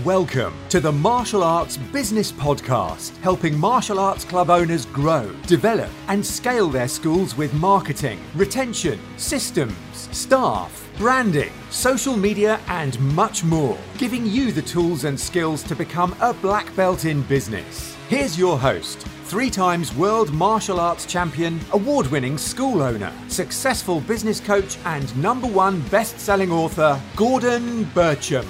Welcome to the Martial Arts Business Podcast, helping martial arts club owners grow, develop, and scale their schools with marketing, retention, systems, staff, branding, social media, and much more, giving you the tools and skills to become a black belt in business. Here's your host, three times world martial arts champion, award winning school owner, successful business coach, and number one best selling author, Gordon Bircham.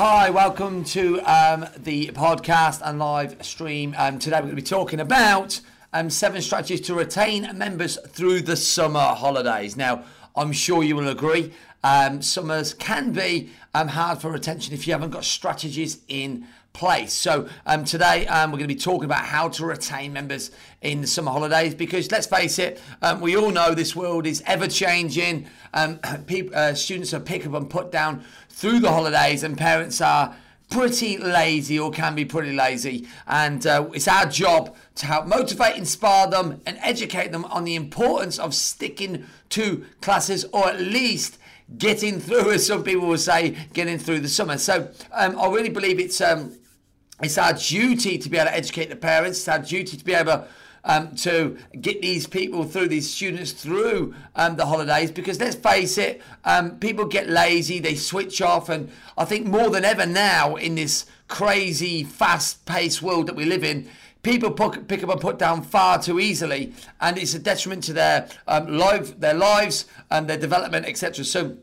Hi, welcome to um, the podcast and live stream. Um, today we're going to be talking about um, seven strategies to retain members through the summer holidays. Now, I'm sure you will agree, um, summers can be um, hard for retention if you haven't got strategies in place. So um, today um, we're going to be talking about how to retain members in the summer holidays because let's face it, um, we all know this world is ever changing. Um, people, uh, students are pick up and put down through the holidays, and parents are pretty lazy or can be pretty lazy. And uh, it's our job to help motivate, inspire them, and educate them on the importance of sticking to classes or at least getting through, as some people will say, getting through the summer. So um, I really believe it's. Um, it's our duty to be able to educate the parents. It's our duty to be able um, to get these people through, these students through um, the holidays. Because let's face it, um, people get lazy, they switch off, and I think more than ever now in this crazy, fast-paced world that we live in, people pick up and put down far too easily, and it's a detriment to their um, life, their lives, and their development, etc. So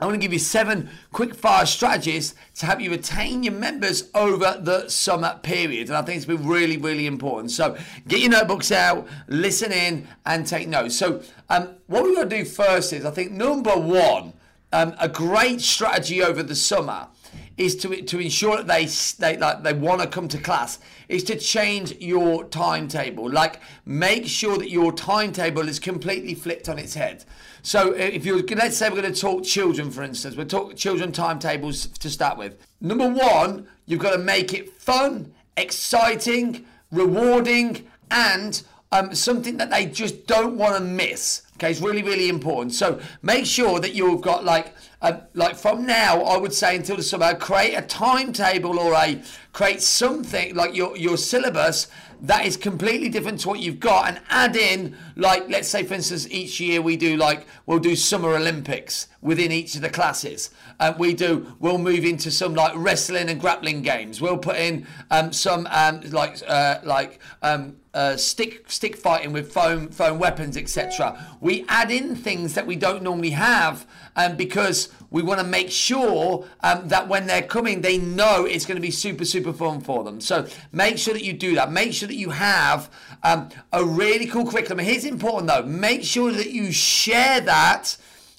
I want to give you seven quick fire strategies to help you retain your members over the summer period. And I think it's been really, really important. So get your notebooks out, listen in, and take notes. So, um, what we're going to do first is I think number one, um, a great strategy over the summer is to to ensure that they they like they want to come to class is to change your timetable. Like make sure that your timetable is completely flipped on its head. So if you let's say we're going to talk children for instance we'll talk children timetables to start with. Number one you've got to make it fun exciting rewarding and um, something that they just don't want to miss Okay, it's really, really important. So make sure that you've got like, uh, like from now, I would say until the summer, create a timetable or a create something like your your syllabus that is completely different to what you've got, and add in like, let's say for instance, each year we do like we'll do summer Olympics within each of the classes. And we do we'll move into some like wrestling and grappling games. We'll put in um, some um, like uh, like um, uh, stick stick fighting with foam foam weapons, etc. We add in things that we don't normally have, um, because we want to make sure um, that when they're coming, they know it's going to be super super fun for them. So make sure that you do that. Make sure that you have um, a really cool curriculum. Here's important though: make sure that you share that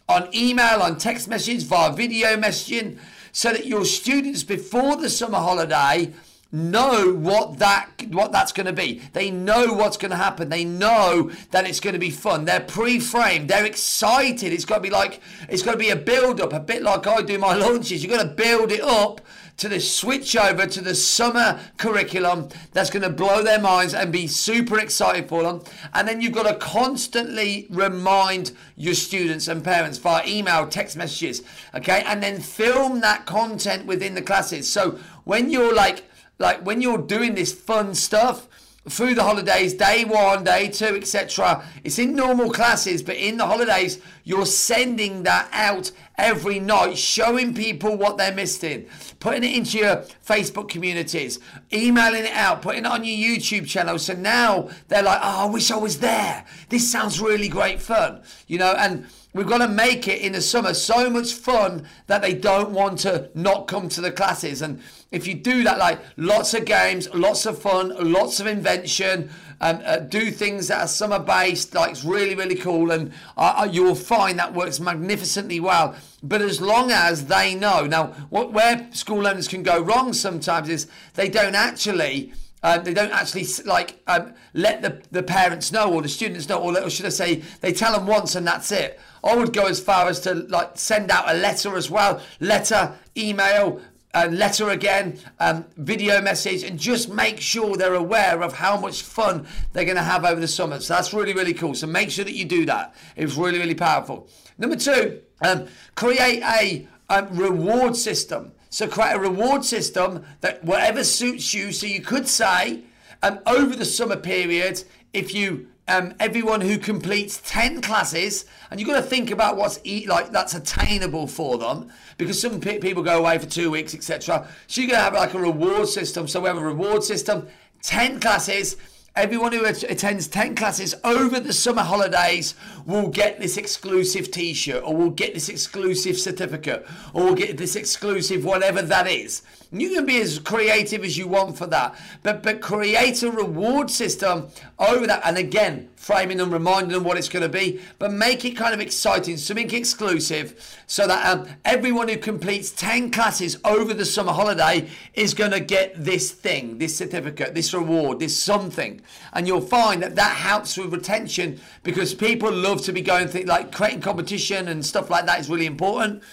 on email, on text messages, via video messaging, so that your students before the summer holiday know what that what that's going to be. They know what's going to happen. They know that it's going to be fun. They're pre-framed. They're excited. It's got to be like it's got to be a build-up, a bit like I do my launches. You've got to build it up to the switch over to the summer curriculum that's going to blow their minds and be super excited for them. And then you've got to constantly remind your students and parents via email, text messages, okay? And then film that content within the classes. So when you're like like when you're doing this fun stuff through the holidays, day one, day two, etc. It's in normal classes, but in the holidays, you're sending that out every night, showing people what they're missing, putting it into your Facebook communities, emailing it out, putting it on your YouTube channel. So now they're like, oh, I wish I was there. This sounds really great fun, you know, and We've got to make it in the summer so much fun that they don't want to not come to the classes. And if you do that, like lots of games, lots of fun, lots of invention, um, uh, do things that are summer based, like it's really, really cool, and uh, uh, you'll find that works magnificently well. But as long as they know, now, what, where school owners can go wrong sometimes is they don't actually um, they don't actually like um, let the, the parents know or the students know, or, should I say, they tell them once and that's it. I would go as far as to like send out a letter as well, letter, email, uh, letter again, um, video message, and just make sure they're aware of how much fun they're going to have over the summer. So that's really, really cool. So make sure that you do that. It's really, really powerful. Number two, um, create a, a reward system. So create a reward system that whatever suits you. So you could say, um, over the summer period, if you um, everyone who completes 10 classes and you've got to think about what's e- like that's attainable for them because some pe- people go away for two weeks etc so you're going to have like a reward system so we have a reward system 10 classes Everyone who attends 10 classes over the summer holidays will get this exclusive t shirt, or will get this exclusive certificate, or will get this exclusive whatever that is. You can be as creative as you want for that, but but create a reward system over that. And again, framing and reminding them what it's going to be, but make it kind of exciting, something exclusive, so that um, everyone who completes 10 classes over the summer holiday is going to get this thing, this certificate, this reward, this something. And you'll find that that helps with retention because people love to be going through like creating competition and stuff like that is really important.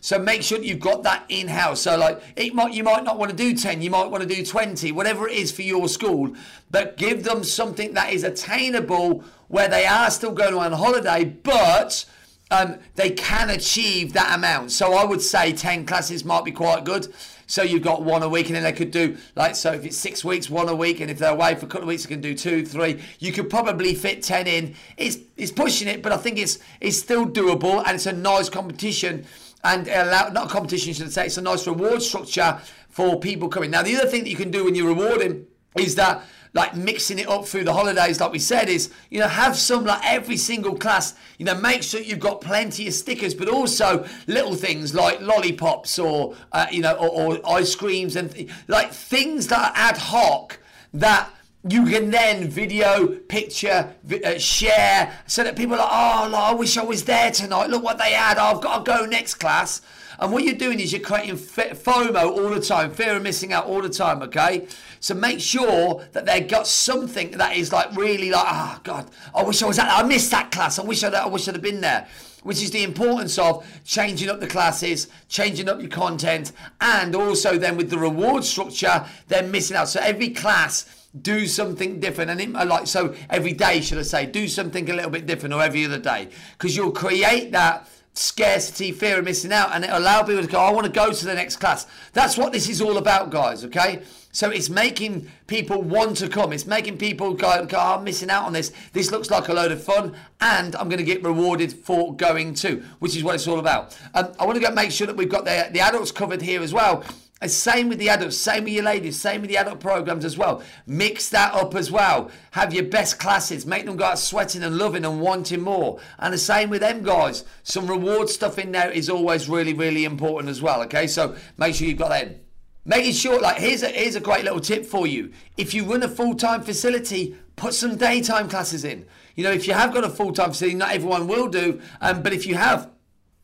So make sure that you've got that in house. So like it might you might not want to do 10, you might want to do 20, whatever it is for your school, but give them something that is attainable where they are still going on holiday, but um, they can achieve that amount. So I would say 10 classes might be quite good. So you've got one a week, and then they could do like so. If it's six weeks, one a week, and if they're away for a couple of weeks, they can do two, three. You could probably fit ten in. It's it's pushing it, but I think it's it's still doable, and it's a nice competition and allow not a competition, should I say? It's a nice reward structure for people coming. Now, the other thing that you can do when you're rewarding is that like mixing it up through the holidays, like we said, is you know have some like every single class. You know, make sure you've got plenty of stickers, but also little things like lollipops or uh, you know or, or, ice creams and th- like things that are ad hoc that you can then video, picture, uh, share, so that people are oh, I wish I was there tonight. Look what they had. Oh, I've got to go next class. And what you're doing is you're creating FOMO all the time, fear of missing out all the time, okay? So make sure that they've got something that is like really like, oh, God, I wish I was at I missed that class. I wish I'd, I wish I'd have been there. Which is the importance of changing up the classes, changing up your content, and also then with the reward structure, they're missing out. So every class do something different. And it, like so every day should i say do something a little bit different or every other day. Because you'll create that scarcity fear of missing out and it allow people to go i want to go to the next class. That's what this is all about guys okay? So it's making people want to come. It's making people go, go oh, i'm missing out on this. This looks like a load of fun and i'm going to get rewarded for going to which is what it's all about. Um, i want to go make sure that we've got the, the adults covered here as well same with the adults, same with your ladies, same with the adult programs as well. Mix that up as well. Have your best classes, make them go out sweating and loving and wanting more. And the same with them guys. Some reward stuff in there is always really, really important as well. Okay, so make sure you've got that. In. Making sure, like, here's a here's a great little tip for you. If you run a full time facility, put some daytime classes in. You know, if you have got a full time facility, not everyone will do, um, but if you have,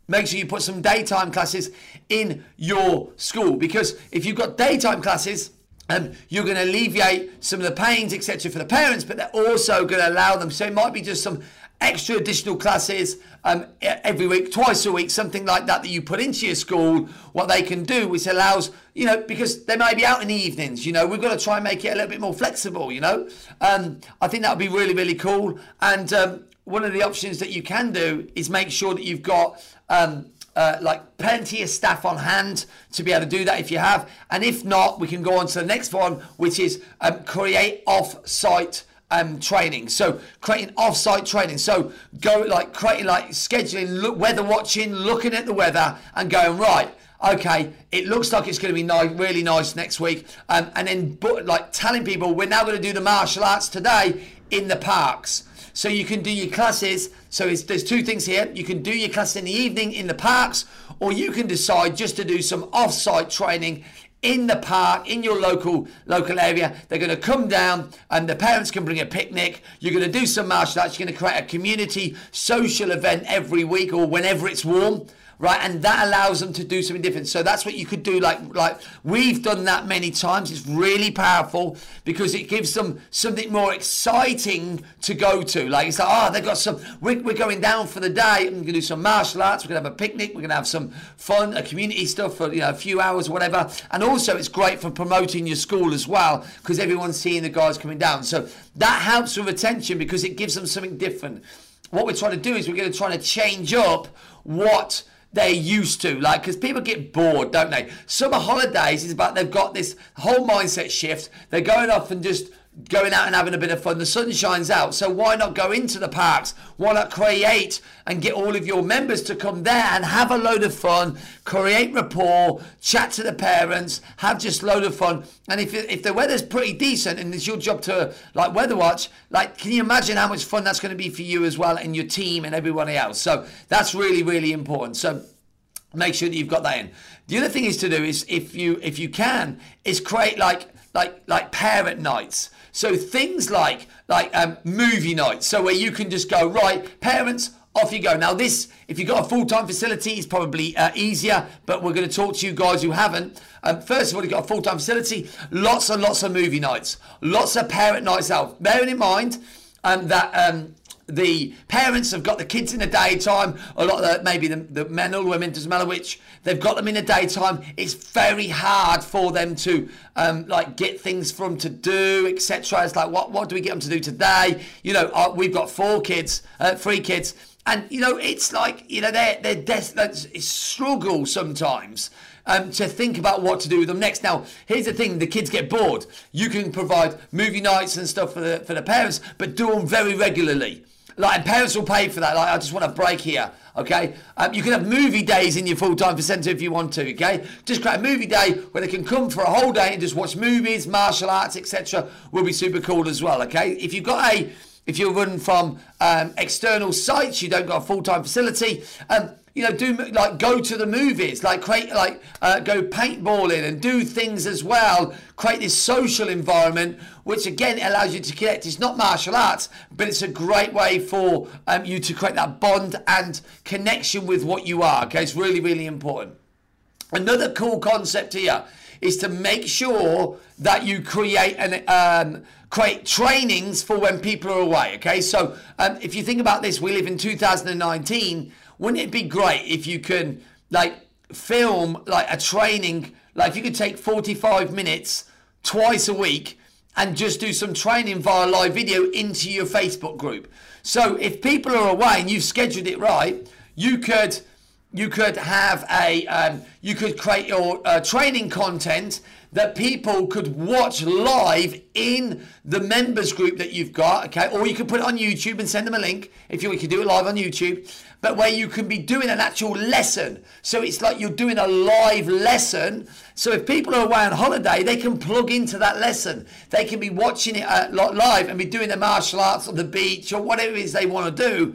Make sure you put some daytime classes in your school because if you've got daytime classes, um, you're going to alleviate some of the pains, etc., for the parents, but they're also going to allow them. So it might be just some extra additional classes um, every week, twice a week, something like that that you put into your school. What they can do, which allows, you know, because they may be out in the evenings. You know, we've got to try and make it a little bit more flexible. You know, um, I think that would be really, really cool. And um, one of the options that you can do is make sure that you've got um, uh, like plenty of staff on hand to be able to do that if you have. And if not, we can go on to the next one, which is um, create off-site um, training. So creating off-site training. So go like creating like scheduling, look, weather watching, looking at the weather, and going right. Okay, it looks like it's going to be nice, really nice next week, um, and then but, like telling people we're now going to do the martial arts today in the parks. So you can do your classes. So there's two things here. You can do your class in the evening in the parks, or you can decide just to do some off-site training in the park in your local local area. They're going to come down, and the parents can bring a picnic. You're going to do some martial arts. You're going to create a community social event every week or whenever it's warm right? And that allows them to do something different. So that's what you could do. Like like we've done that many times. It's really powerful because it gives them something more exciting to go to. Like it's like, oh, they've got some. We're, we're going down for the day. We're gonna do some martial arts. We're gonna have a picnic. We're gonna have some fun, a community stuff for you know a few hours, or whatever. And also, it's great for promoting your school as well because everyone's seeing the guys coming down. So that helps with retention because it gives them something different. What we're trying to do is we're going to try to change up what they're used to. Like, because people get bored, don't they? Summer holidays is about they've got this whole mindset shift. They're going off and just going out and having a bit of fun. The sun shines out, so why not go into the parks? Why not create and get all of your members to come there and have a load of fun, create rapport, chat to the parents, have just load of fun. And if if the weather's pretty decent and it's your job to like weather watch, like can you imagine how much fun that's going to be for you as well and your team and everybody else? So that's really really important. So make sure that you've got that in. The other thing is to do is if you if you can is create like like like parent nights. So things like like um, movie nights, so where you can just go right, parents. Off you go. Now, this, if you've got a full time facility, it's probably uh, easier, but we're going to talk to you guys who haven't. Um, first of all, you've got a full time facility, lots and lots of movie nights, lots of parent nights out. Bearing in mind um, that um, the parents have got the kids in the daytime. A lot of the, maybe the, the men or women, doesn't matter which, they've got them in the daytime. It's very hard for them to um, like get things from to do, etc. It's like, what what do we get them to do today? You know, uh, we've got four kids, uh, three kids, and you know, it's like you know they're they're struggle sometimes. Um, to think about what to do with them next. Now, here's the thing: the kids get bored. You can provide movie nights and stuff for the for the parents, but do them very regularly. Like, parents will pay for that. Like, I just want a break here. Okay, um, you can have movie days in your full-time centre if you want to. Okay, just create a movie day where they can come for a whole day and just watch movies, martial arts, etc. Will be super cool as well. Okay, if you've got a if you're running from um, external sites, you don't got a full-time facility. Um, you know, do like go to the movies, like create like uh, go paintballing and do things as well. Create this social environment, which again allows you to connect. It's not martial arts, but it's a great way for um, you to create that bond and connection with what you are. Okay, it's really really important. Another cool concept here is to make sure that you create an um, create trainings for when people are away. Okay, so um, if you think about this, we live in 2019 wouldn't it be great if you can like film like a training like you could take 45 minutes twice a week and just do some training via live video into your Facebook group. So if people are away and you've scheduled it right, you could you could have a um, you could create your uh, training content that people could watch live in the members group that you've got okay or you could put it on youtube and send them a link if you, could do it live on youtube but where you can be doing an actual lesson so it's like you're doing a live lesson so if people are away on holiday they can plug into that lesson they can be watching it uh, live and be doing the martial arts on the beach or whatever it is they want to do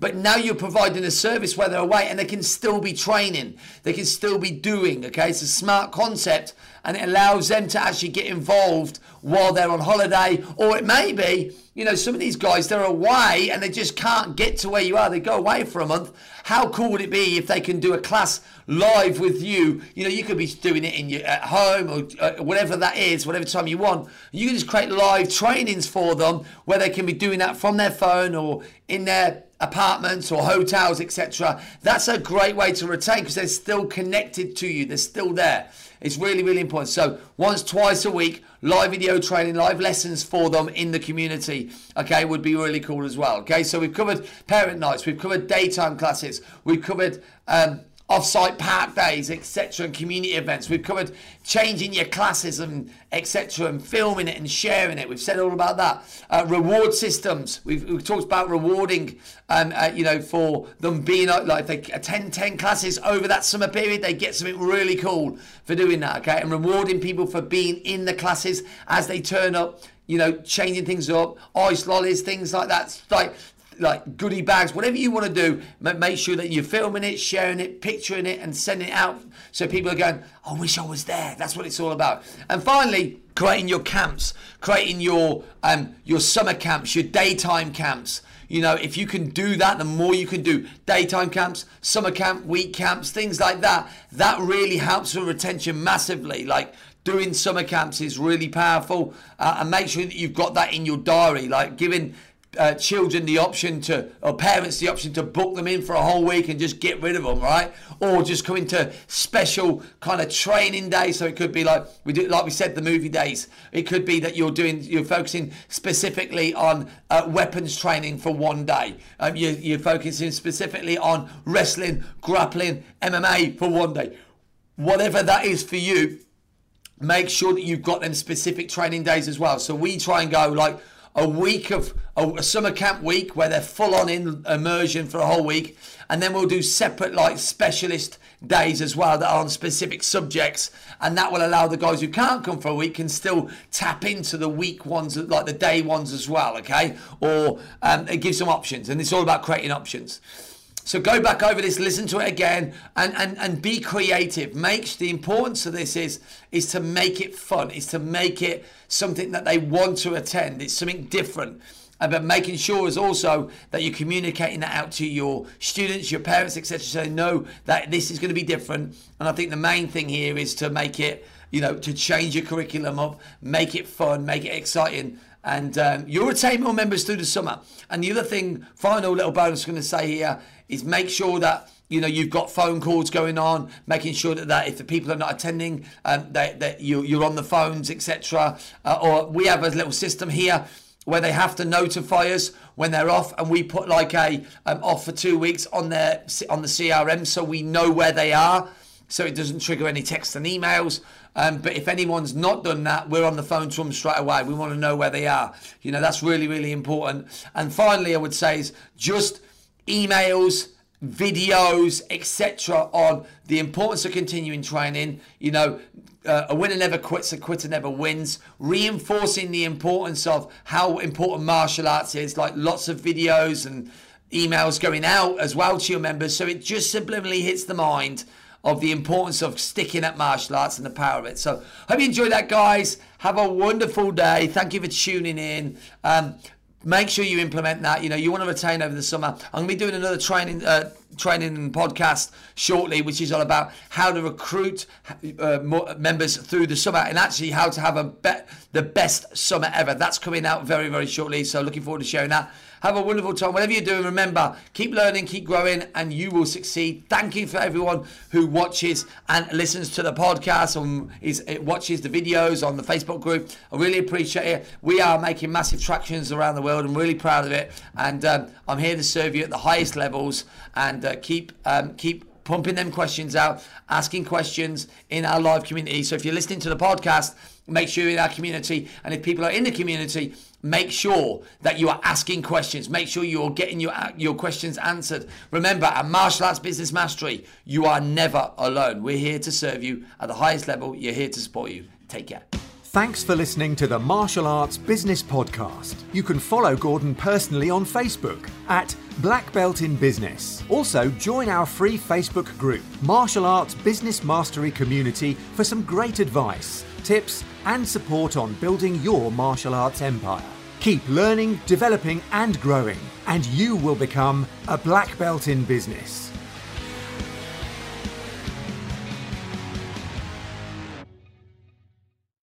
but now you're providing a service where they're away and they can still be training. They can still be doing, okay? It's a smart concept and it allows them to actually get involved while they're on holiday. Or it may be, you know, some of these guys, they're away and they just can't get to where you are. They go away for a month. How cool would it be if they can do a class live with you? You know, you could be doing it in your at home or uh, whatever that is, whatever time you want. You can just create live trainings for them where they can be doing that from their phone or in their apartments or hotels, etc. That's a great way to retain because they're still connected to you. They're still there. It's really, really important. So once, twice a week, live video training, live lessons for them in the community. Okay, would be really cool as well. Okay, so we've covered parent nights, we've covered daytime classes, we've covered um, off-site park days, etc., and community events. We've covered changing your classes and etc., and filming it and sharing it. We've said all about that. Uh, reward systems. We've, we've, talked about rewarding, um, uh, you know, for them being uh, like they attend ten classes over that summer period, they get something really cool for doing that. Okay, and rewarding people for being in the classes as they turn up you know, changing things up, ice lollies, things like that. Like like goodie bags, whatever you want to do, make sure that you're filming it, sharing it, picturing it, and sending it out so people are going, I wish I was there. That's what it's all about. And finally, creating your camps, creating your um, your summer camps, your daytime camps. You know, if you can do that, the more you can do daytime camps, summer camp, week camps, things like that. That really helps with retention massively. Like doing summer camps is really powerful, uh, and make sure that you've got that in your diary. Like giving uh, children the option to, or parents the option to book them in for a whole week and just get rid of them, right? Or just come into special kind of training days. So it could be like we do, like we said, the movie days. It could be that you're doing, you're focusing specifically on uh, weapons training for one day. Um, you, you're focusing specifically on wrestling, grappling, MMA for one day. Whatever that is for you, make sure that you've got them specific training days as well. So we try and go like a week of a, summer camp week where they're full on in immersion for a whole week, and then we'll do separate like specialist days as well that are on specific subjects, and that will allow the guys who can't come for a week can still tap into the week ones, like the day ones as well. Okay, or um, it gives them options, and it's all about creating options. So go back over this, listen to it again, and, and, and be creative. Make the importance of this is is to make it fun, is to make it something that they want to attend. It's something different. But making sure is also that you're communicating that out to your students, your parents, etc. So they know that this is going to be different. And I think the main thing here is to make it, you know, to change your curriculum up, make it fun, make it exciting, and um, you'll retain more members through the summer. And the other thing, final little bonus I'm going to say here is make sure that you know you've got phone calls going on making sure that, that if the people are not attending um, that, that you, you're on the phones etc uh, or we have a little system here where they have to notify us when they're off and we put like a um, off for two weeks on their on the crm so we know where they are so it doesn't trigger any texts and emails um, but if anyone's not done that we're on the phone to them straight away we want to know where they are you know that's really really important and finally i would say is just emails, videos, etc., on the importance of continuing training. You know, uh, a winner never quits, a quitter never wins. Reinforcing the importance of how important martial arts is, like lots of videos and emails going out as well to your members. So it just subliminally hits the mind of the importance of sticking at martial arts and the power of it. So hope you enjoyed that, guys. Have a wonderful day. Thank you for tuning in. Um, make sure you implement that. You know, you want to retain over the summer. I'm going to be doing another training uh, training and podcast shortly, which is all about how to recruit uh, members through the summer and actually how to have a be- the best summer ever. That's coming out very very shortly. So looking forward to sharing that. Have a wonderful time. Whatever you're doing, remember, keep learning, keep growing, and you will succeed. Thank you for everyone who watches and listens to the podcast and is, watches the videos on the Facebook group. I really appreciate it. We are making massive tractions around the world. I'm really proud of it. And um, I'm here to serve you at the highest levels and uh, keep um, keep pumping them questions out, asking questions in our live community. So if you're listening to the podcast, make sure you're in our community. And if people are in the community, make sure that you are asking questions. Make sure you're getting your, your questions answered. Remember, at Martial Arts Business Mastery, you are never alone. We're here to serve you at the highest level. You're here to support you. Take care. Thanks for listening to the Martial Arts Business Podcast. You can follow Gordon personally on Facebook at Black Belt in Business. Also, join our free Facebook group, Martial Arts Business Mastery Community, for some great advice, tips, and support on building your martial arts empire. Keep learning, developing, and growing, and you will become a black belt in business.